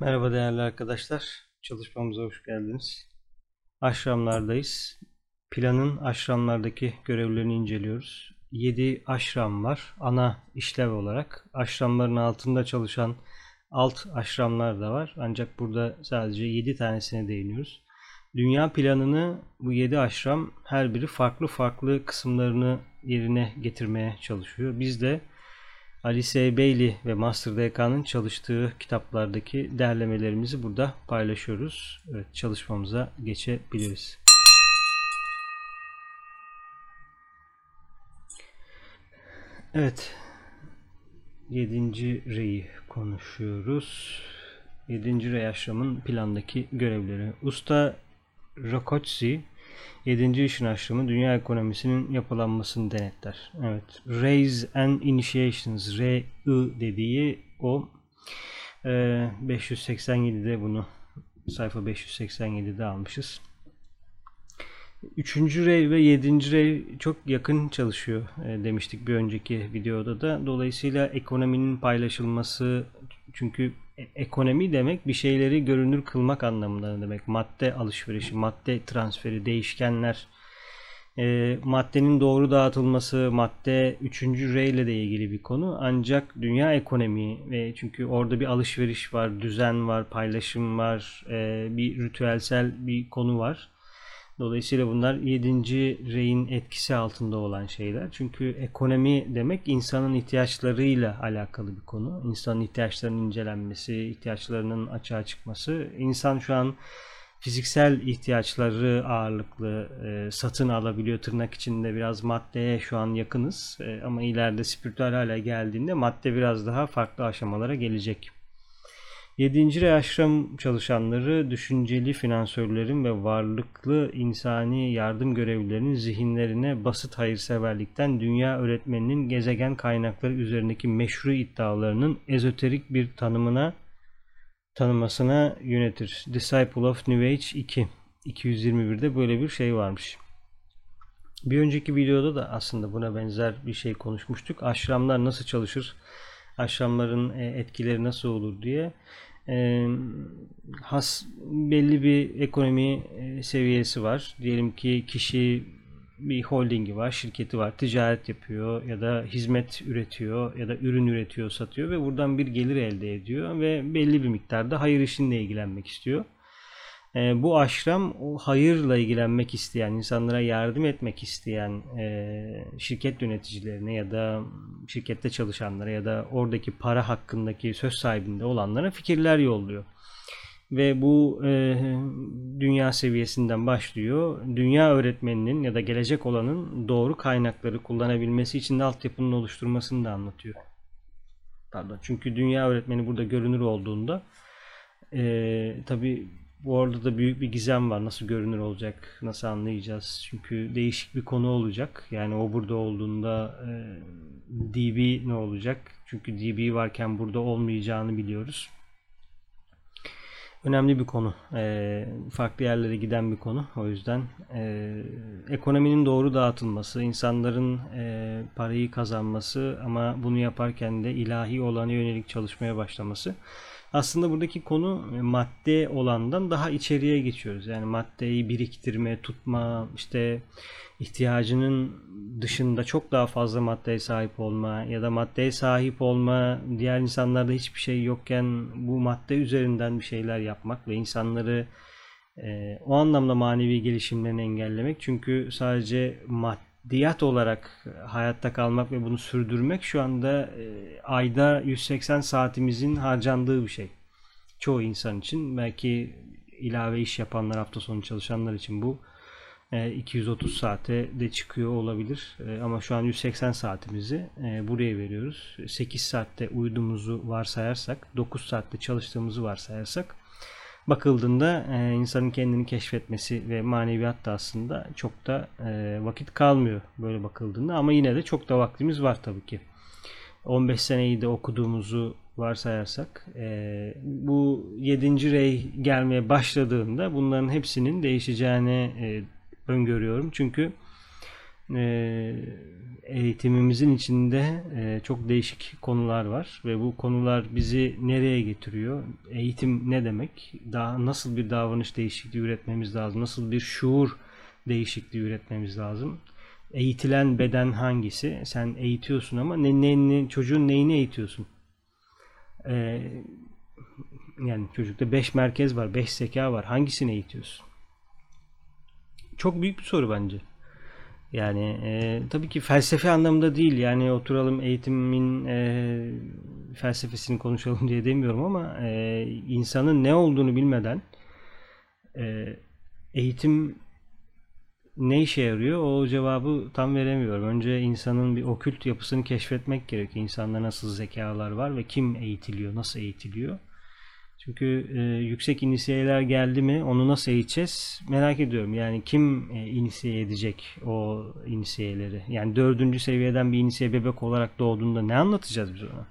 Merhaba değerli arkadaşlar. Çalışmamıza hoş geldiniz. Aşramlardayız. Planın aşramlardaki görevlerini inceliyoruz. 7 aşram var ana işlev olarak. Aşramların altında çalışan alt aşramlar da var. Ancak burada sadece 7 tanesine değiniyoruz. Dünya planını bu 7 aşram her biri farklı farklı kısımlarını yerine getirmeye çalışıyor. Biz de Ali S. Bailey ve Master DK'nın çalıştığı kitaplardaki derlemelerimizi burada paylaşıyoruz. Evet, çalışmamıza geçebiliriz. Evet. 7. reyi konuşuyoruz. 7. rey aşramın plandaki görevleri. Usta Rakotsi 7. işin aşramı dünya ekonomisinin yapılanmasını denetler. Evet. Raise and Initiations R I dediği o e, 587'de bunu sayfa 587'de almışız. Üçüncü rey ve yedinci rey çok yakın çalışıyor e, demiştik bir önceki videoda da. Dolayısıyla ekonominin paylaşılması çünkü ekonomi demek bir şeyleri görünür kılmak anlamında demek. Madde alışverişi, madde transferi, değişkenler, e, maddenin doğru dağıtılması, madde 3. rey ile de ilgili bir konu. Ancak dünya ekonomi ve çünkü orada bir alışveriş var, düzen var, paylaşım var, e, bir ritüelsel bir konu var. Dolayısıyla bunlar 7. reyin etkisi altında olan şeyler. Çünkü ekonomi demek insanın ihtiyaçlarıyla alakalı bir konu. İnsanın ihtiyaçlarının incelenmesi, ihtiyaçlarının açığa çıkması. İnsan şu an fiziksel ihtiyaçları ağırlıklı e, satın alabiliyor tırnak içinde biraz maddeye şu an yakınız e, ama ileride spiritüel hale geldiğinde madde biraz daha farklı aşamalara gelecek. 7. Rey aşram çalışanları düşünceli finansörlerin ve varlıklı insani yardım görevlilerinin zihinlerine basit hayırseverlikten dünya öğretmeninin gezegen kaynakları üzerindeki meşru iddialarının ezoterik bir tanımına tanımasına yönetir. Disciple of New Age 2 221'de böyle bir şey varmış. Bir önceki videoda da aslında buna benzer bir şey konuşmuştuk. Aşramlar nasıl çalışır? Aşramların e, etkileri nasıl olur diye e, has belli bir ekonomi seviyesi var. Diyelim ki kişi bir holdingi var, şirketi var, ticaret yapıyor ya da hizmet üretiyor ya da ürün üretiyor, satıyor ve buradan bir gelir elde ediyor ve belli bir miktarda hayır işinle ilgilenmek istiyor. E, bu aşram o hayırla ilgilenmek isteyen, insanlara yardım etmek isteyen e, şirket yöneticilerine ya da şirkette çalışanlara ya da oradaki para hakkındaki söz sahibinde olanlara fikirler yolluyor. Ve bu e, dünya seviyesinden başlıyor. Dünya öğretmeninin ya da gelecek olanın doğru kaynakları kullanabilmesi için de altyapının oluşturmasını da anlatıyor. Pardon. Çünkü dünya öğretmeni burada görünür olduğunda e, tabi bu arada da büyük bir gizem var. Nasıl görünür olacak? Nasıl anlayacağız? Çünkü değişik bir konu olacak. Yani o burada olduğunda e, DB ne olacak? Çünkü DB varken burada olmayacağını biliyoruz. Önemli bir konu. E, farklı yerlere giden bir konu. O yüzden e, ekonominin doğru dağıtılması, insanların e, parayı kazanması ama bunu yaparken de ilahi olana yönelik çalışmaya başlaması aslında buradaki konu e, madde olandan daha içeriye geçiyoruz. Yani maddeyi biriktirme, tutma, işte ihtiyacının dışında çok daha fazla maddeye sahip olma ya da maddeye sahip olma, diğer insanlarda hiçbir şey yokken bu madde üzerinden bir şeyler yapmak ve insanları e, o anlamda manevi gelişimlerini engellemek. Çünkü sadece maddiyat olarak hayatta kalmak ve bunu sürdürmek şu anda e, ayda 180 saatimizin harcandığı bir şey. Çoğu insan için belki ilave iş yapanlar hafta sonu çalışanlar için bu 230 e, saate de çıkıyor olabilir. E, ama şu an 180 saatimizi buraya veriyoruz. 8 saatte uyuduğumuzu varsayarsak, 9 saatte çalıştığımızı varsayarsak bakıldığında insanın kendini keşfetmesi ve maneviyat da aslında çok da vakit kalmıyor böyle bakıldığında ama yine de çok da vaktimiz var tabii ki. 15 seneyi de okuduğumuzu varsayarsak bu 7. rey gelmeye başladığında bunların hepsinin değişeceğini öngörüyorum. Çünkü e, eğitimimizin içinde e, çok değişik konular var ve bu konular bizi nereye getiriyor? Eğitim ne demek? Daha nasıl bir davranış değişikliği üretmemiz lazım? Nasıl bir şuur değişikliği üretmemiz lazım? Eğitilen beden hangisi? Sen eğitiyorsun ama ne, ne, ne çocuğun neyini eğitiyorsun? Ee, yani çocukta 5 merkez var, 5 zeka var. Hangisini eğitiyorsun? Çok büyük bir soru bence. Yani e, tabii ki felsefe anlamında değil. Yani oturalım eğitimin e, felsefesini konuşalım diye demiyorum ama e, insanın ne olduğunu bilmeden e, eğitim ne işe yarıyor o cevabı tam veremiyorum. Önce insanın bir okült yapısını keşfetmek gerekiyor. İnsanda nasıl zekalar var ve kim eğitiliyor, nasıl eğitiliyor. Çünkü e, yüksek inisiyeler geldi mi onu nasıl eğiteceğiz merak ediyorum. Yani kim e, inisiye edecek o inisiyeleri? Yani dördüncü seviyeden bir inisiye bebek olarak doğduğunda ne anlatacağız biz ona?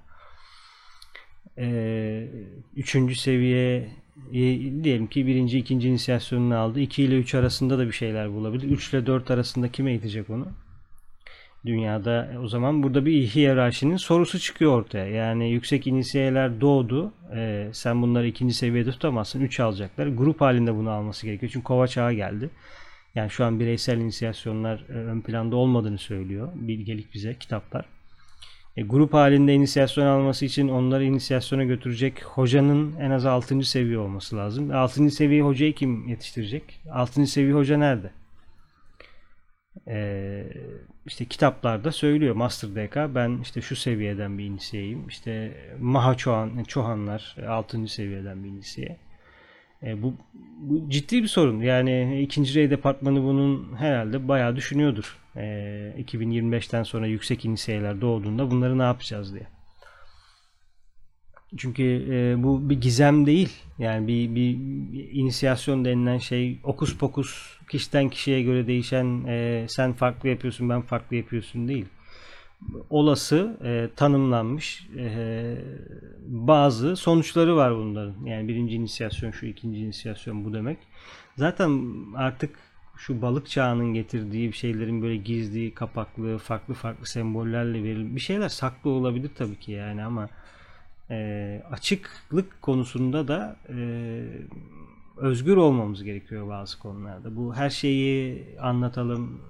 E, üçüncü seviye e, diyelim ki birinci ikinci inisiyasyonunu aldı. 2 ile 3 arasında da bir şeyler bulabilir. 3 ile 4 arasında kim eğitecek onu? Dünyada o zaman burada bir hiyerarşinin sorusu çıkıyor ortaya. Yani yüksek inisiyeler doğdu. E, sen bunları ikinci seviyede tutamazsın. 3 alacaklar. Grup halinde bunu alması gerekiyor. Çünkü kova çağı geldi. Yani şu an bireysel inisiyasyonlar e, ön planda olmadığını söylüyor. Bilgelik bize kitaplar. E, grup halinde inisiyasyon alması için onları inisiyasyona götürecek hocanın en az 6. seviye olması lazım. 6. seviye hocayı kim yetiştirecek? 6. seviye hoca nerede? Eee işte kitaplarda söylüyor Master DK ben işte şu seviyeden bir inisiyeyim. İşte Maha Çohan, Çohanlar 6. seviyeden bir inisiye. E, bu, bu ciddi bir sorun. Yani ikinci rey departmanı bunun herhalde bayağı düşünüyordur. E, 2025'ten sonra yüksek inisiyeler doğduğunda bunları ne yapacağız diye. Çünkü e, bu bir gizem değil. Yani bir, bir, inisiyasyon denilen şey okus pokus kişiden kişiye göre değişen e, sen farklı yapıyorsun ben farklı yapıyorsun değil. Olası e, tanımlanmış e, bazı sonuçları var bunların. Yani birinci inisiyasyon şu ikinci inisiyasyon bu demek. Zaten artık şu balık çağının getirdiği şeylerin böyle gizli, kapaklı, farklı farklı sembollerle verilmiş bir şeyler saklı olabilir tabii ki yani ama e, açıklık konusunda da e, özgür olmamız gerekiyor bazı konularda. Bu her şeyi anlatalım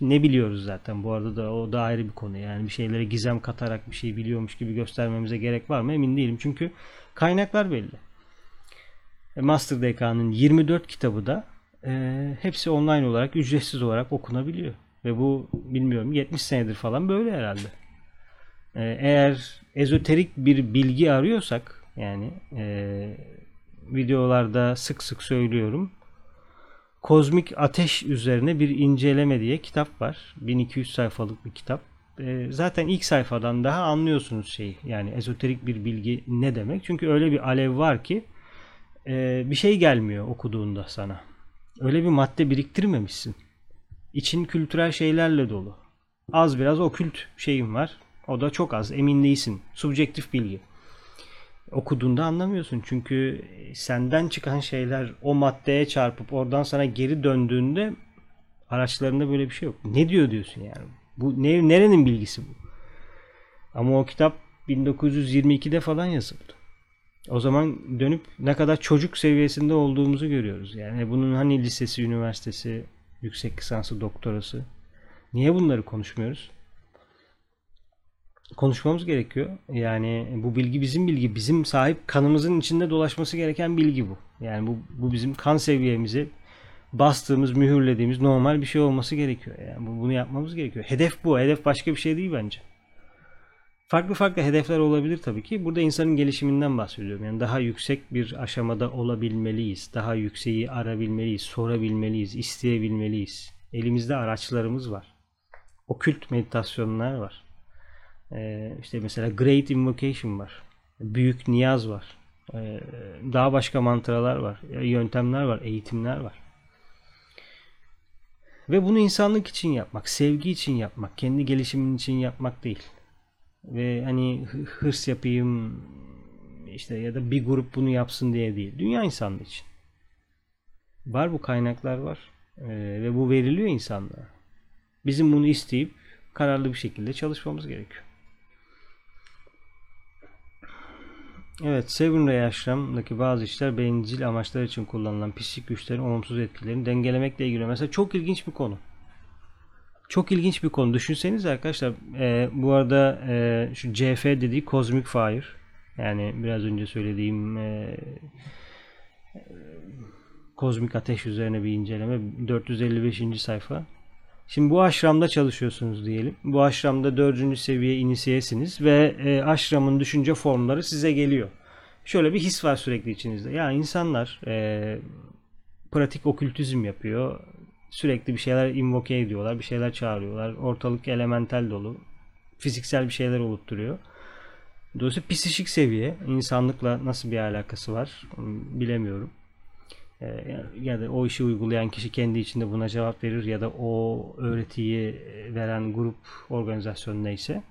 ne biliyoruz zaten bu arada da o da ayrı bir konu yani bir şeylere gizem katarak bir şey biliyormuş gibi göstermemize gerek var mı emin değilim çünkü kaynaklar belli. E, Master DK'nın 24 kitabı da e, hepsi online olarak ücretsiz olarak okunabiliyor ve bu bilmiyorum 70 senedir falan böyle herhalde. E, eğer ezoterik bir bilgi arıyorsak yani e, videolarda sık sık söylüyorum. Kozmik Ateş üzerine bir inceleme diye kitap var. 1200 sayfalık bir kitap. E, zaten ilk sayfadan daha anlıyorsunuz şey. Yani ezoterik bir bilgi ne demek? Çünkü öyle bir alev var ki e, bir şey gelmiyor okuduğunda sana. Öyle bir madde biriktirmemişsin. İçin kültürel şeylerle dolu. Az biraz okült şeyim var. O da çok az. Emin değilsin. Subjektif bilgi. Okuduğunda anlamıyorsun. Çünkü senden çıkan şeyler o maddeye çarpıp oradan sana geri döndüğünde araçlarında böyle bir şey yok. Ne diyor diyorsun yani. Bu ne, nerenin bilgisi bu? Ama o kitap 1922'de falan yazıldı. O zaman dönüp ne kadar çocuk seviyesinde olduğumuzu görüyoruz. Yani bunun hani lisesi, üniversitesi, yüksek lisansı, doktorası. Niye bunları konuşmuyoruz? Konuşmamız gerekiyor. Yani bu bilgi bizim bilgi. Bizim sahip kanımızın içinde dolaşması gereken bilgi bu. Yani bu, bu bizim kan seviyemizi bastığımız, mühürlediğimiz normal bir şey olması gerekiyor. Yani bunu yapmamız gerekiyor. Hedef bu. Hedef başka bir şey değil bence. Farklı farklı hedefler olabilir tabii ki. Burada insanın gelişiminden bahsediyorum. Yani daha yüksek bir aşamada olabilmeliyiz. Daha yükseği arabilmeliyiz, sorabilmeliyiz, isteyebilmeliyiz. Elimizde araçlarımız var. Okült meditasyonlar var. Ee, işte mesela Great Invocation var. Büyük niyaz var. Ee, daha başka mantralar var. Yöntemler var. Eğitimler var. Ve bunu insanlık için yapmak, sevgi için yapmak, kendi gelişimin için yapmak değil. Ve hani hırs yapayım işte ya da bir grup bunu yapsın diye değil. Dünya insanlığı için. Var bu kaynaklar var. Ee, ve bu veriliyor insanlara. Bizim bunu isteyip kararlı bir şekilde çalışmamız gerekiyor. Evet, Seven Ray Ashram'daki bazı işler bencil amaçlar için kullanılan psikik güçlerin olumsuz etkilerini dengelemekle ilgili. Mesela çok ilginç bir konu. Çok ilginç bir konu. Düşünseniz arkadaşlar e, bu arada e, şu CF dediği Cosmic Fire yani biraz önce söylediğim e, kozmik ateş üzerine bir inceleme 455. sayfa. Şimdi bu aşramda çalışıyorsunuz diyelim. Bu aşramda dördüncü seviye inisiyesiniz ve e, aşramın düşünce formları size geliyor. Şöyle bir his var sürekli içinizde. Ya insanlar e, pratik okültizm yapıyor. Sürekli bir şeyler invoke ediyorlar, bir şeyler çağırıyorlar. Ortalık elemental dolu. Fiziksel bir şeyler oluşturuyor. Dolayısıyla psişik seviye insanlıkla nasıl bir alakası var bilemiyorum. Ee, ya da o işi uygulayan kişi kendi içinde buna cevap verir ya da o öğretiyi veren grup organizasyon neyse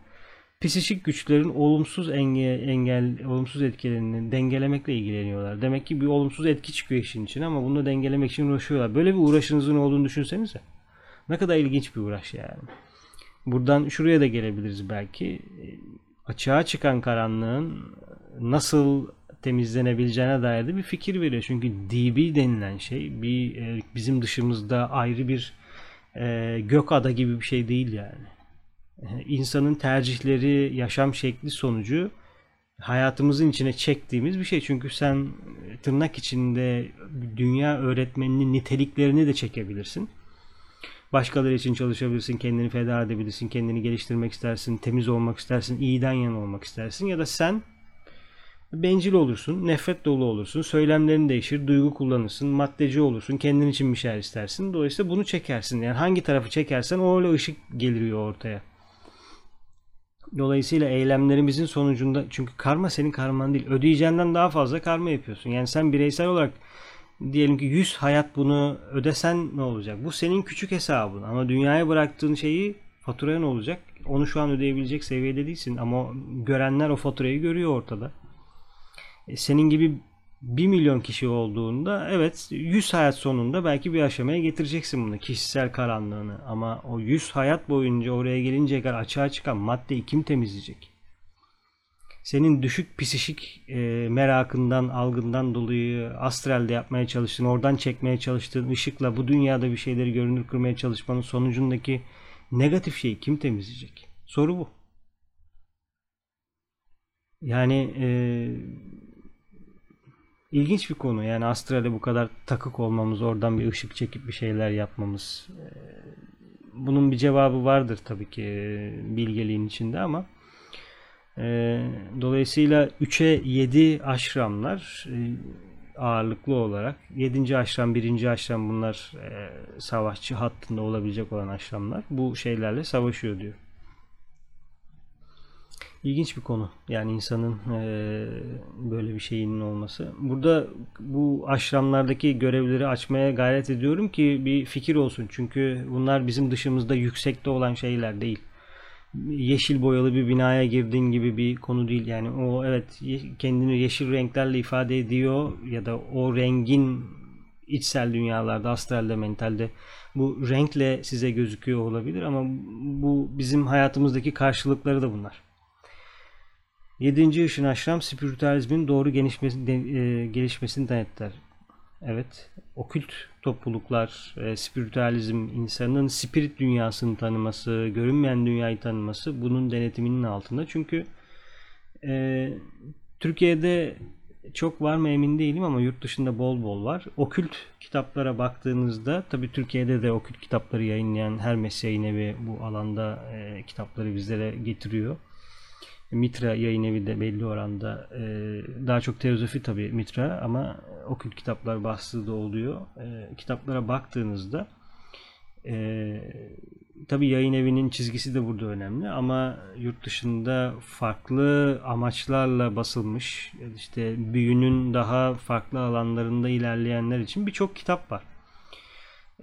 psişik güçlerin olumsuz engel, engel olumsuz etkilerini dengelemekle ilgileniyorlar. Demek ki bir olumsuz etki çıkıyor işin için ama bunu dengelemek için uğraşıyorlar. Böyle bir uğraşınızın olduğunu düşünsenize. Ne kadar ilginç bir uğraş yani. Buradan şuraya da gelebiliriz belki. Açığa çıkan karanlığın nasıl temizlenebileceğine dair de bir fikir veriyor. Çünkü DB denilen şey bir e, bizim dışımızda ayrı bir e, gök ada gibi bir şey değil yani. E, insanın tercihleri, yaşam şekli sonucu hayatımızın içine çektiğimiz bir şey. Çünkü sen tırnak içinde dünya öğretmeninin niteliklerini de çekebilirsin. Başkaları için çalışabilirsin, kendini feda edebilirsin, kendini geliştirmek istersin, temiz olmak istersin, iyiden yana olmak istersin ya da sen bencil olursun, nefret dolu olursun, söylemlerin değişir, duygu kullanırsın, maddeci olursun, kendin için bir şeyler istersin. Dolayısıyla bunu çekersin. Yani hangi tarafı çekersen o öyle ışık geliyor ortaya. Dolayısıyla eylemlerimizin sonucunda çünkü karma senin karman değil. Ödeyeceğinden daha fazla karma yapıyorsun. Yani sen bireysel olarak diyelim ki 100 hayat bunu ödesen ne olacak? Bu senin küçük hesabın ama dünyaya bıraktığın şeyi faturaya ne olacak? Onu şu an ödeyebilecek seviyede değilsin ama görenler o faturayı görüyor ortada. E, senin gibi 1 milyon kişi olduğunda evet 100 hayat sonunda belki bir aşamaya getireceksin bunu kişisel karanlığını ama o 100 hayat boyunca oraya gelinceye kadar açığa çıkan maddeyi kim temizleyecek? Senin düşük psişik e, merakından, algından dolayı astralde yapmaya çalıştığın, oradan çekmeye çalıştığın ışıkla bu dünyada bir şeyleri görünür kırmaya çalışmanın sonucundaki negatif şeyi kim temizleyecek? Soru bu. Yani e, ilginç bir konu. Yani astrale bu kadar takık olmamız, oradan bir ışık çekip bir şeyler yapmamız. E, bunun bir cevabı vardır tabii ki e, bilgeliğin içinde ama e, dolayısıyla 3'e 7 aşramlar ağırlıklı olarak 7. aşram, 1. aşram bunlar savaşçı hattında olabilecek olan aşramlar. Bu şeylerle savaşıyor diyor. İlginç bir konu. Yani insanın e, böyle bir şeyinin olması. Burada bu aşramlardaki görevleri açmaya gayret ediyorum ki bir fikir olsun. Çünkü bunlar bizim dışımızda yüksekte olan şeyler değil. Yeşil boyalı bir binaya girdiğin gibi bir konu değil. Yani o evet kendini yeşil renklerle ifade ediyor ya da o rengin içsel dünyalarda, astralde, mentalde bu renkle size gözüküyor olabilir ama bu bizim hayatımızdaki karşılıkları da bunlar. Yedinci ışın aşram spiritüalizmin doğru gelişmesini, e, gelişmesini denetler. Evet, okült topluluklar, e, spiritüalizm, insanın spirit dünyasını tanıması, görünmeyen dünyayı tanıması bunun denetiminin altında. Çünkü e, Türkiye'de çok var mı emin değilim ama yurt dışında bol bol var. Okült kitaplara baktığınızda tabi Türkiye'de de okült kitapları yayınlayan her yayın evi bu alanda e, kitapları bizlere getiriyor. Mitra yayın evi de belli oranda e, daha çok teozofi tabii Mitra ama okült kitaplar bastığı da oluyor. E, kitaplara baktığınızda e, tabii yayın evinin çizgisi de burada önemli ama yurt dışında farklı amaçlarla basılmış işte büyünün daha farklı alanlarında ilerleyenler için birçok kitap var.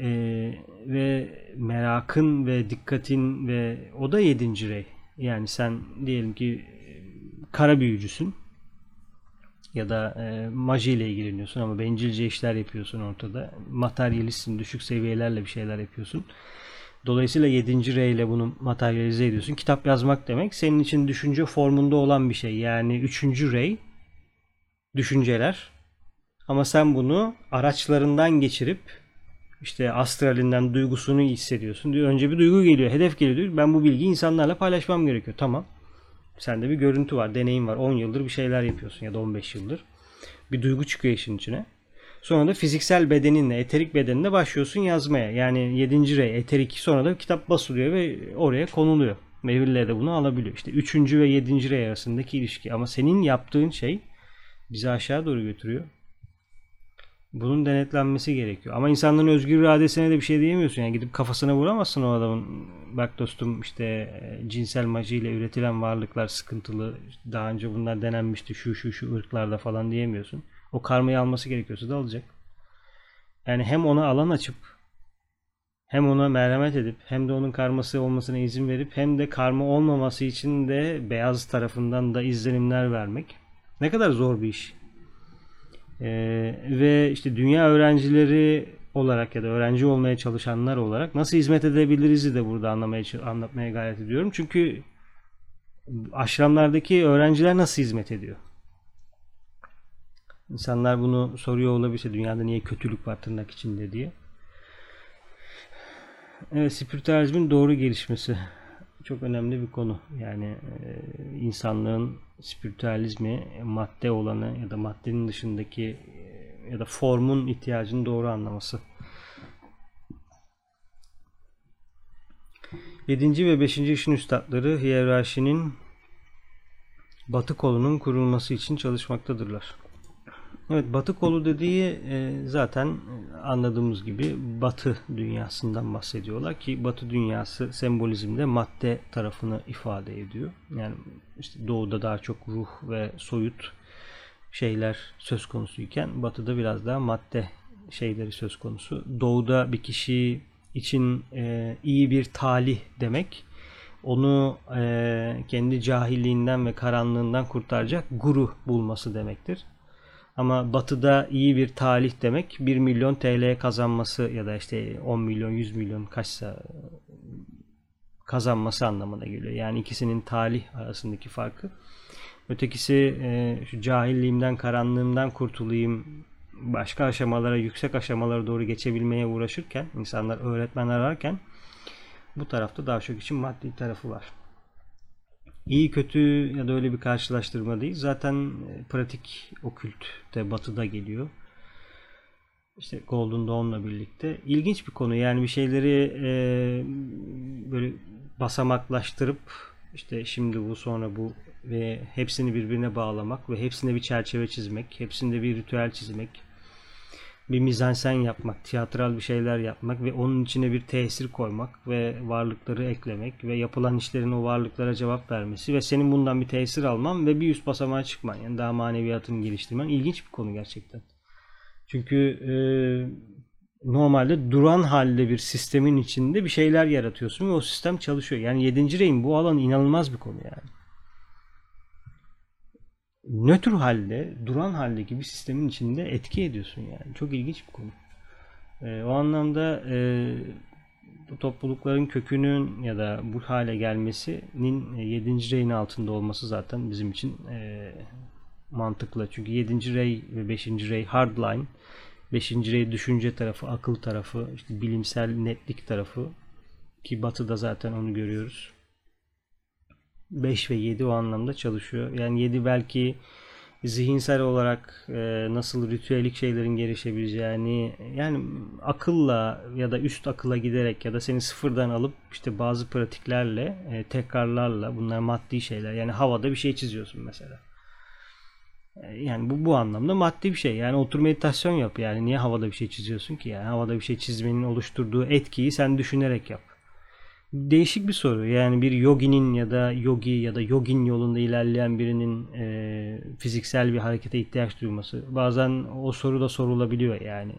Ee, ve merakın ve dikkatin ve o da yedinci rey yani sen diyelim ki e, kara büyücüsün ya da e, maji ile ilgileniyorsun ama bencilce işler yapıyorsun ortada. Materyalistsin, düşük seviyelerle bir şeyler yapıyorsun. Dolayısıyla 7. R ile bunu materyalize ediyorsun. Kitap yazmak demek senin için düşünce formunda olan bir şey. Yani 3. R düşünceler. Ama sen bunu araçlarından geçirip işte astralinden duygusunu hissediyorsun. Diyor önce bir duygu geliyor, hedef geliyor. Diyor. Ben bu bilgiyi insanlarla paylaşmam gerekiyor. Tamam. Sende bir görüntü var, deneyim var. 10 yıldır bir şeyler yapıyorsun ya da 15 yıldır. Bir duygu çıkıyor işin içine. Sonra da fiziksel bedeninle, eterik bedeninle başlıyorsun yazmaya. Yani 7. rey, eterik sonra da kitap basılıyor ve oraya konuluyor. Meville de bunu alabiliyor. İşte 3. ve 7. rey arasındaki ilişki. Ama senin yaptığın şey bizi aşağı doğru götürüyor. Bunun denetlenmesi gerekiyor. Ama insanların özgür iradesine de bir şey diyemiyorsun. Yani gidip kafasına vuramazsın o adamın. Bak dostum işte e, cinsel majiyle üretilen varlıklar sıkıntılı. Daha önce bunlar denenmişti şu şu şu ırklarda falan diyemiyorsun. O karmayı alması gerekiyorsa da alacak. Yani hem ona alan açıp hem ona merhamet edip hem de onun karması olmasına izin verip hem de karma olmaması için de beyaz tarafından da izlenimler vermek. Ne kadar zor bir iş. Ee, ve işte dünya öğrencileri olarak ya da öğrenci olmaya çalışanlar olarak nasıl hizmet edebiliriz de burada anlamaya anlatmaya gayret ediyorum. Çünkü aşramlardaki öğrenciler nasıl hizmet ediyor? İnsanlar bunu soruyor olabilirse dünyada niye kötülük var tırnak içinde diye. Evet, spiritüalizmin doğru gelişmesi çok önemli bir konu. Yani e, insanlığın spiritüalizmi madde olanı ya da maddenin dışındaki e, ya da formun ihtiyacını doğru anlaması. 7. ve 5. işin üstadları hiyerarşinin batı kolunun kurulması için çalışmaktadırlar. Evet Batı kolu dediği e, zaten anladığımız gibi Batı dünyasından bahsediyorlar ki Batı dünyası sembolizmde madde tarafını ifade ediyor. Yani işte doğuda daha çok ruh ve soyut şeyler söz konusuyken batıda biraz daha madde şeyleri söz konusu. Doğuda bir kişi için e, iyi bir talih demek onu e, kendi cahilliğinden ve karanlığından kurtaracak guru bulması demektir. Ama batıda iyi bir talih demek 1 milyon TL kazanması ya da işte 10 milyon 100 milyon kaçsa kazanması anlamına geliyor. Yani ikisinin talih arasındaki farkı. Ötekisi e, şu cahilliğimden, karanlığımdan kurtulayım, başka aşamalara, yüksek aşamalara doğru geçebilmeye uğraşırken, insanlar öğretmen ararken bu tarafta daha çok için maddi tarafı var iyi kötü ya da öyle bir karşılaştırma değil. Zaten e, pratik okült de batıda geliyor. İşte Golden Dawn'la birlikte. İlginç bir konu. Yani bir şeyleri e, böyle basamaklaştırıp işte şimdi bu sonra bu ve hepsini birbirine bağlamak ve hepsine bir çerçeve çizmek, hepsinde bir ritüel çizmek bir mizansen yapmak, tiyatral bir şeyler yapmak ve onun içine bir tesir koymak ve varlıkları eklemek ve yapılan işlerin o varlıklara cevap vermesi ve senin bundan bir tesir alman ve bir üst basamağa çıkman yani daha maneviyatını geliştirmen ilginç bir konu gerçekten. Çünkü e, normalde duran halde bir sistemin içinde bir şeyler yaratıyorsun ve o sistem çalışıyor. Yani 7. reyin bu alan inanılmaz bir konu yani nötr halde, duran haldeki bir sistemin içinde etki ediyorsun yani. Çok ilginç bir konu. E, o anlamda e, bu toplulukların kökünün ya da bu hale gelmesinin 7. E, reyin altında olması zaten bizim için e, mantıklı. Çünkü 7. rey ve 5. rey hardline, 5. rey düşünce tarafı, akıl tarafı, işte bilimsel netlik tarafı ki batıda zaten onu görüyoruz. 5 ve 7 o anlamda çalışıyor. Yani 7 belki zihinsel olarak e, nasıl ritüelik şeylerin gelişebileceğini yani akılla ya da üst akıla giderek ya da seni sıfırdan alıp işte bazı pratiklerle e, tekrarlarla bunlar maddi şeyler yani havada bir şey çiziyorsun mesela. E, yani bu bu anlamda maddi bir şey. Yani otur meditasyon yap yani niye havada bir şey çiziyorsun ki yani havada bir şey çizmenin oluşturduğu etkiyi sen düşünerek yap değişik bir soru. Yani bir yoginin ya da yogi ya da yogin yolunda ilerleyen birinin e, fiziksel bir harekete ihtiyaç duyması. Bazen o soru da sorulabiliyor yani.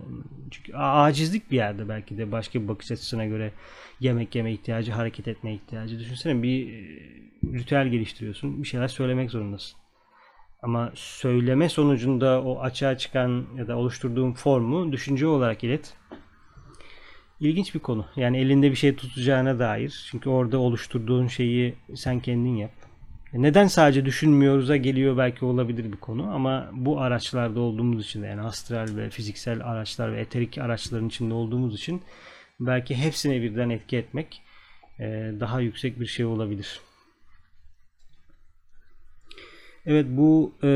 Çünkü acizlik bir yerde belki de başka bir bakış açısına göre yemek yeme ihtiyacı, hareket etme ihtiyacı. Düşünsene bir e, ritüel geliştiriyorsun. Bir şeyler söylemek zorundasın. Ama söyleme sonucunda o açığa çıkan ya da oluşturduğun formu düşünce olarak ilet İlginç bir konu. Yani elinde bir şey tutacağına dair. Çünkü orada oluşturduğun şeyi sen kendin yap. Neden sadece düşünmüyoruz'a geliyor belki olabilir bir konu ama bu araçlarda olduğumuz için yani astral ve fiziksel araçlar ve eterik araçların içinde olduğumuz için belki hepsine birden etki etmek e, daha yüksek bir şey olabilir. Evet bu e,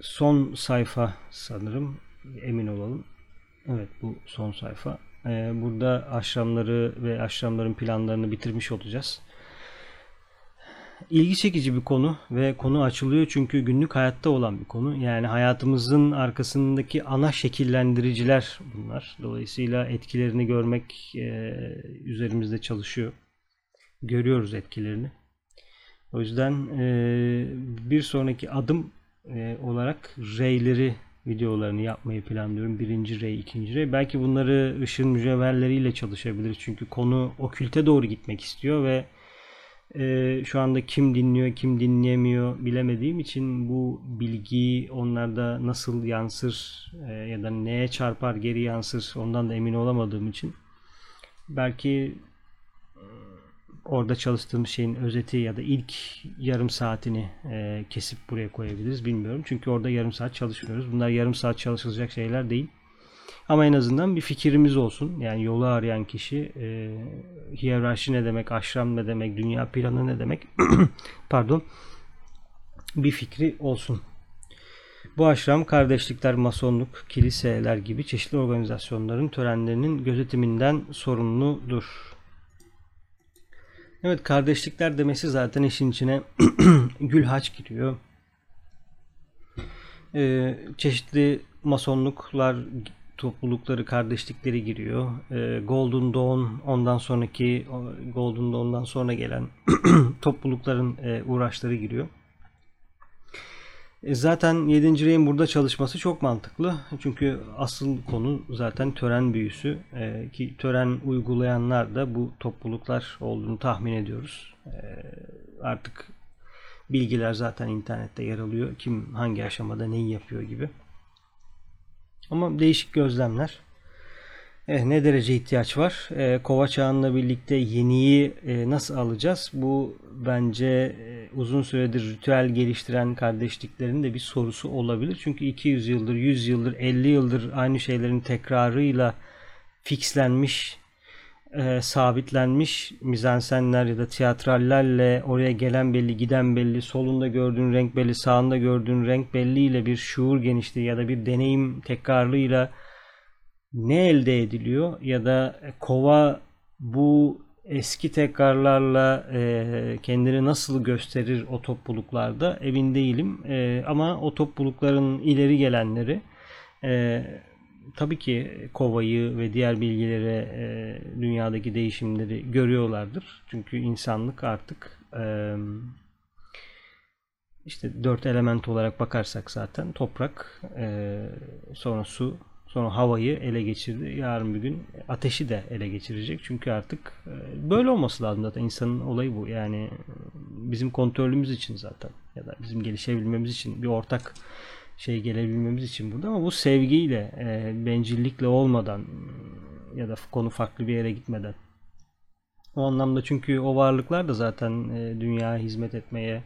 son sayfa sanırım emin olalım. Evet bu son sayfa. E, burada aşramları ve aşramların planlarını bitirmiş olacağız. İlgi çekici bir konu ve konu açılıyor çünkü günlük hayatta olan bir konu. Yani hayatımızın arkasındaki ana şekillendiriciler bunlar. Dolayısıyla etkilerini görmek e, üzerimizde çalışıyor. Görüyoruz etkilerini. O yüzden e, bir sonraki adım e, olarak reyleri videolarını yapmayı planlıyorum. Birinci rey, ikinci rey. Belki bunları ışın mücevherleriyle çalışabiliriz. Çünkü konu okülte doğru gitmek istiyor ve e, şu anda kim dinliyor, kim dinleyemiyor bilemediğim için bu bilgi onlarda nasıl yansır e, ya da neye çarpar geri yansır ondan da emin olamadığım için belki orada çalıştığımız şeyin özeti ya da ilk yarım saatini e, kesip buraya koyabiliriz bilmiyorum. Çünkü orada yarım saat çalışmıyoruz. Bunlar yarım saat çalışılacak şeyler değil. Ama en azından bir fikrimiz olsun. Yani yolu arayan kişi e, hiyerarşi ne demek, aşram ne demek, dünya planı ne demek pardon bir fikri olsun. Bu aşram kardeşlikler, masonluk, kiliseler gibi çeşitli organizasyonların törenlerinin gözetiminden sorumludur. Evet kardeşlikler demesi zaten işin içine gül haç giriyor. Ee, çeşitli masonluklar toplulukları, kardeşlikleri giriyor. Ee, Golden Dawn ondan sonraki Golden Dawn'dan sonra gelen toplulukların e, uğraşları giriyor. E, zaten 7. reyin burada çalışması çok mantıklı. Çünkü asıl konu zaten tören büyüsü. E, ki tören uygulayanlar da bu topluluklar olduğunu tahmin ediyoruz. E, artık bilgiler zaten internette yer alıyor. Kim hangi aşamada neyi yapıyor gibi. Ama değişik gözlemler. Eh, ne derece ihtiyaç var? Eh, kova çağınla birlikte yeniyi eh, nasıl alacağız? Bu bence eh, uzun süredir ritüel geliştiren kardeşliklerin de bir sorusu olabilir. Çünkü 200 yıldır, 100 yıldır, 50 yıldır aynı şeylerin tekrarıyla fixlenmiş, eh, sabitlenmiş mizansenler ya da tiyatrallerle oraya gelen belli, giden belli, solunda gördüğün renk belli, sağında gördüğün renk belliyle bir şuur genişliği ya da bir deneyim tekrarıyla ne elde ediliyor ya da kova bu eski tekrarlarla e, kendini nasıl gösterir o topluluklarda emin değilim. E, ama o toplulukların ileri gelenleri e, tabii ki kovayı ve diğer bilgileri e, dünyadaki değişimleri görüyorlardır. Çünkü insanlık artık e, işte dört element olarak bakarsak zaten toprak, e, sonra su, Sonra havayı ele geçirdi. Yarın bir gün ateşi de ele geçirecek. Çünkü artık e, böyle olması lazım zaten. insanın olayı bu. Yani e, bizim kontrolümüz için zaten. Ya da bizim gelişebilmemiz için bir ortak şey gelebilmemiz için burada. Ama bu sevgiyle, e, bencillikle olmadan ya da konu farklı bir yere gitmeden. O anlamda çünkü o varlıklar da zaten dünyaya hizmet etmeye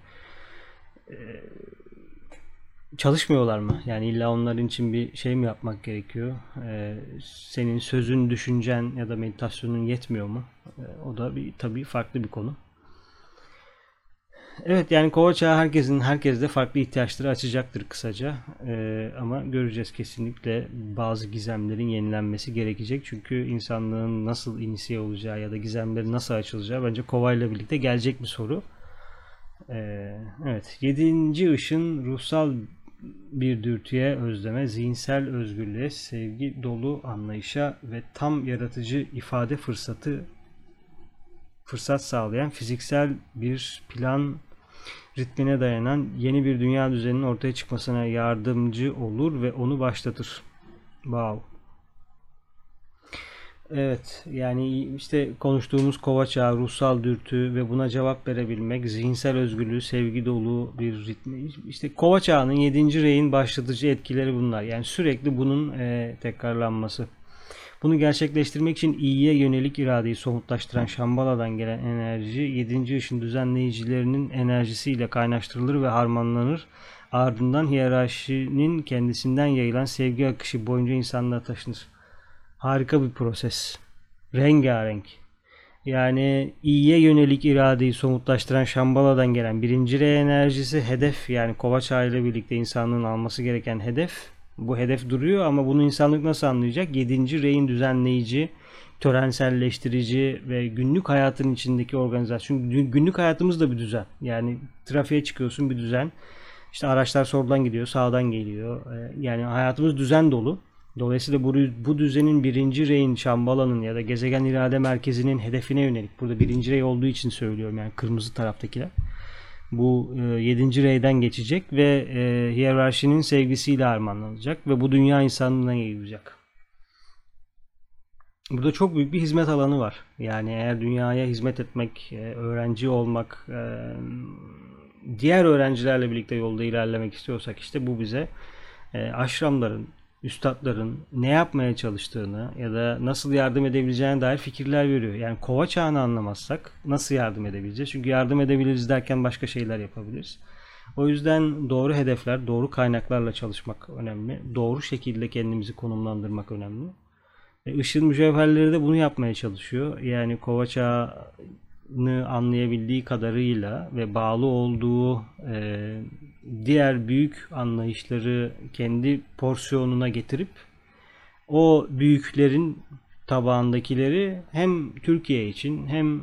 çalışmıyorlar mı? Yani illa onların için bir şey mi yapmak gerekiyor? Ee, senin sözün, düşüncen ya da meditasyonun yetmiyor mu? Ee, o da bir tabii farklı bir konu. Evet yani kova çağı herkesin herkeste farklı ihtiyaçları açacaktır kısaca. Ee, ama göreceğiz kesinlikle bazı gizemlerin yenilenmesi gerekecek. Çünkü insanlığın nasıl inisiye olacağı ya da gizemlerin nasıl açılacağı bence kova ile birlikte gelecek bir soru. Ee, evet. Yedinci ışın ruhsal bir dürtüye, özleme, zihinsel özgürlüğe, sevgi dolu anlayışa ve tam yaratıcı ifade fırsatı fırsat sağlayan fiziksel bir plan ritmine dayanan yeni bir dünya düzeninin ortaya çıkmasına yardımcı olur ve onu başlatır. Wow. Evet yani işte konuştuğumuz kova çağı, ruhsal dürtü ve buna cevap verebilmek, zihinsel özgürlüğü, sevgi dolu bir ritmi. İşte kova çağının 7. reyin başlatıcı etkileri bunlar. Yani sürekli bunun e, tekrarlanması. Bunu gerçekleştirmek için iyiye yönelik iradeyi somutlaştıran Şambala'dan gelen enerji 7. ışın düzenleyicilerinin enerjisiyle kaynaştırılır ve harmanlanır. Ardından hiyerarşinin kendisinden yayılan sevgi akışı boyunca insanlığa taşınır. Harika bir proses. Rengarenk. Yani iyiye yönelik iradeyi somutlaştıran Şambala'dan gelen birinci re enerjisi hedef yani Kovaç ile birlikte insanlığın alması gereken hedef. Bu hedef duruyor ama bunu insanlık nasıl anlayacak? Yedinci reyin düzenleyici, törenselleştirici ve günlük hayatın içindeki organizasyon. Günlük hayatımız da bir düzen. Yani trafiğe çıkıyorsun bir düzen. İşte araçlar soldan gidiyor, sağdan geliyor. Yani hayatımız düzen dolu. Dolayısıyla bu, bu düzenin birinci reyin Şambala'nın ya da gezegen irade merkezinin hedefine yönelik. Burada birinci rey olduğu için söylüyorum yani kırmızı taraftakiler. Bu e, yedinci reyden geçecek ve e, hiyerarşinin sevgisiyle harmanlanacak ve bu dünya insanlığına yayılacak. Burada çok büyük bir hizmet alanı var. Yani eğer dünyaya hizmet etmek, e, öğrenci olmak, e, diğer öğrencilerle birlikte yolda ilerlemek istiyorsak işte bu bize e, aşramların, üstadların ne yapmaya çalıştığını ya da nasıl yardım edebileceğine dair fikirler veriyor. Yani kova çağını anlamazsak nasıl yardım edebileceğiz? Çünkü yardım edebiliriz derken başka şeyler yapabiliriz. O yüzden doğru hedefler, doğru kaynaklarla çalışmak önemli. Doğru şekilde kendimizi konumlandırmak önemli. E, Işın mücevherleri de bunu yapmaya çalışıyor. Yani kova çağını anlayabildiği kadarıyla ve bağlı olduğu e, diğer büyük anlayışları kendi porsiyonuna getirip o büyüklerin tabağındakileri hem Türkiye için hem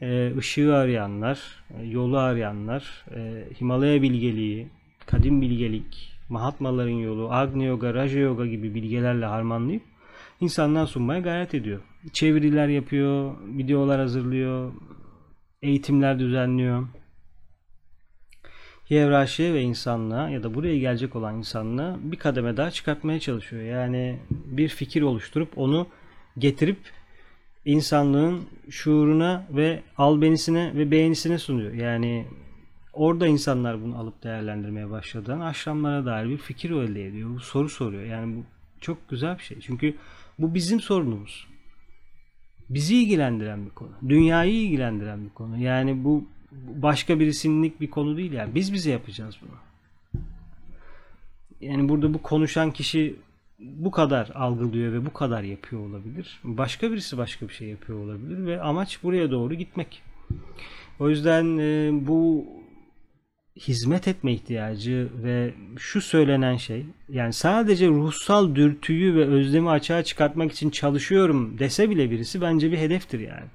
e, ışığı arayanlar, e, yolu arayanlar, e, Himalaya bilgeliği, kadim bilgelik, Mahatmaların yolu, Agni Yoga, Raja Yoga gibi bilgelerle harmanlayıp insanlığa sunmaya gayret ediyor. Çeviriler yapıyor, videolar hazırlıyor, eğitimler düzenliyor hiyerarşiye ve insanlığa ya da buraya gelecek olan insanlığa bir kademe daha çıkartmaya çalışıyor. Yani bir fikir oluşturup onu getirip insanlığın şuuruna ve albenisine ve beğenisine sunuyor. Yani orada insanlar bunu alıp değerlendirmeye başladığından aşramlara dair bir fikir elde ediyor. Bu soru soruyor. Yani bu çok güzel bir şey. Çünkü bu bizim sorunumuz. Bizi ilgilendiren bir konu. Dünyayı ilgilendiren bir konu. Yani bu başka birisininlik bir konu değil yani. Biz bize yapacağız bunu. Yani burada bu konuşan kişi bu kadar algılıyor ve bu kadar yapıyor olabilir. Başka birisi başka bir şey yapıyor olabilir ve amaç buraya doğru gitmek. O yüzden e, bu hizmet etme ihtiyacı ve şu söylenen şey yani sadece ruhsal dürtüyü ve özlemi açığa çıkartmak için çalışıyorum dese bile birisi bence bir hedeftir yani.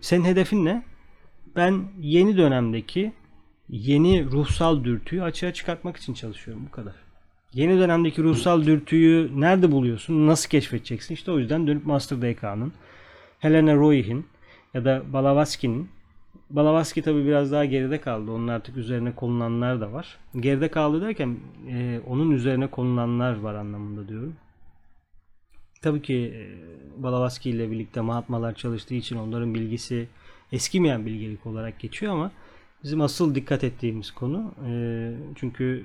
Senin hedefin ne? Ben yeni dönemdeki yeni ruhsal dürtüyü açığa çıkartmak için çalışıyorum bu kadar. Yeni dönemdeki ruhsal dürtüyü nerede buluyorsun? Nasıl keşfedeceksin? İşte o yüzden dönüp Master DK'nın, Helena Roy'in ya da Balavaski'nin Balavaski tabi biraz daha geride kaldı. Onun artık üzerine konulanlar da var. Geride kaldı derken e, onun üzerine konulanlar var anlamında diyorum. Tabii ki e, Balavaski ile birlikte Mahatmalar çalıştığı için onların bilgisi eskimeyen bilgelik olarak geçiyor ama bizim asıl dikkat ettiğimiz konu e, çünkü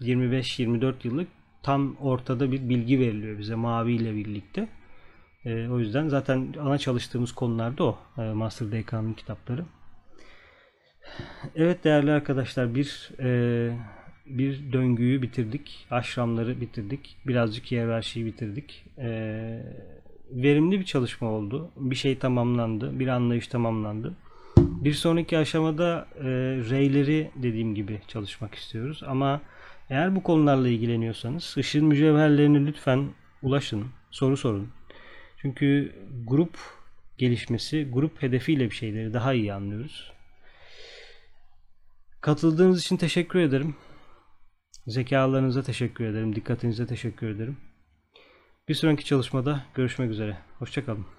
25-24 yıllık tam ortada bir bilgi veriliyor bize Mavi ile birlikte. E, o yüzden zaten ana çalıştığımız konular da o. E, Master DK'nın kitapları. Evet değerli arkadaşlar bir bir döngüyü bitirdik. Aşramları bitirdik. Birazcık hiyerarşiyi bitirdik. E, verimli bir çalışma oldu. Bir şey tamamlandı. Bir anlayış tamamlandı. Bir sonraki aşamada e, reyleri dediğim gibi çalışmak istiyoruz. Ama eğer bu konularla ilgileniyorsanız ışın mücevherlerini lütfen ulaşın. Soru sorun. Çünkü grup gelişmesi, grup hedefiyle bir şeyleri daha iyi anlıyoruz. Katıldığınız için teşekkür ederim. Zekalarınıza teşekkür ederim. Dikkatinize teşekkür ederim. Bir sonraki çalışmada görüşmek üzere. Hoşçakalın.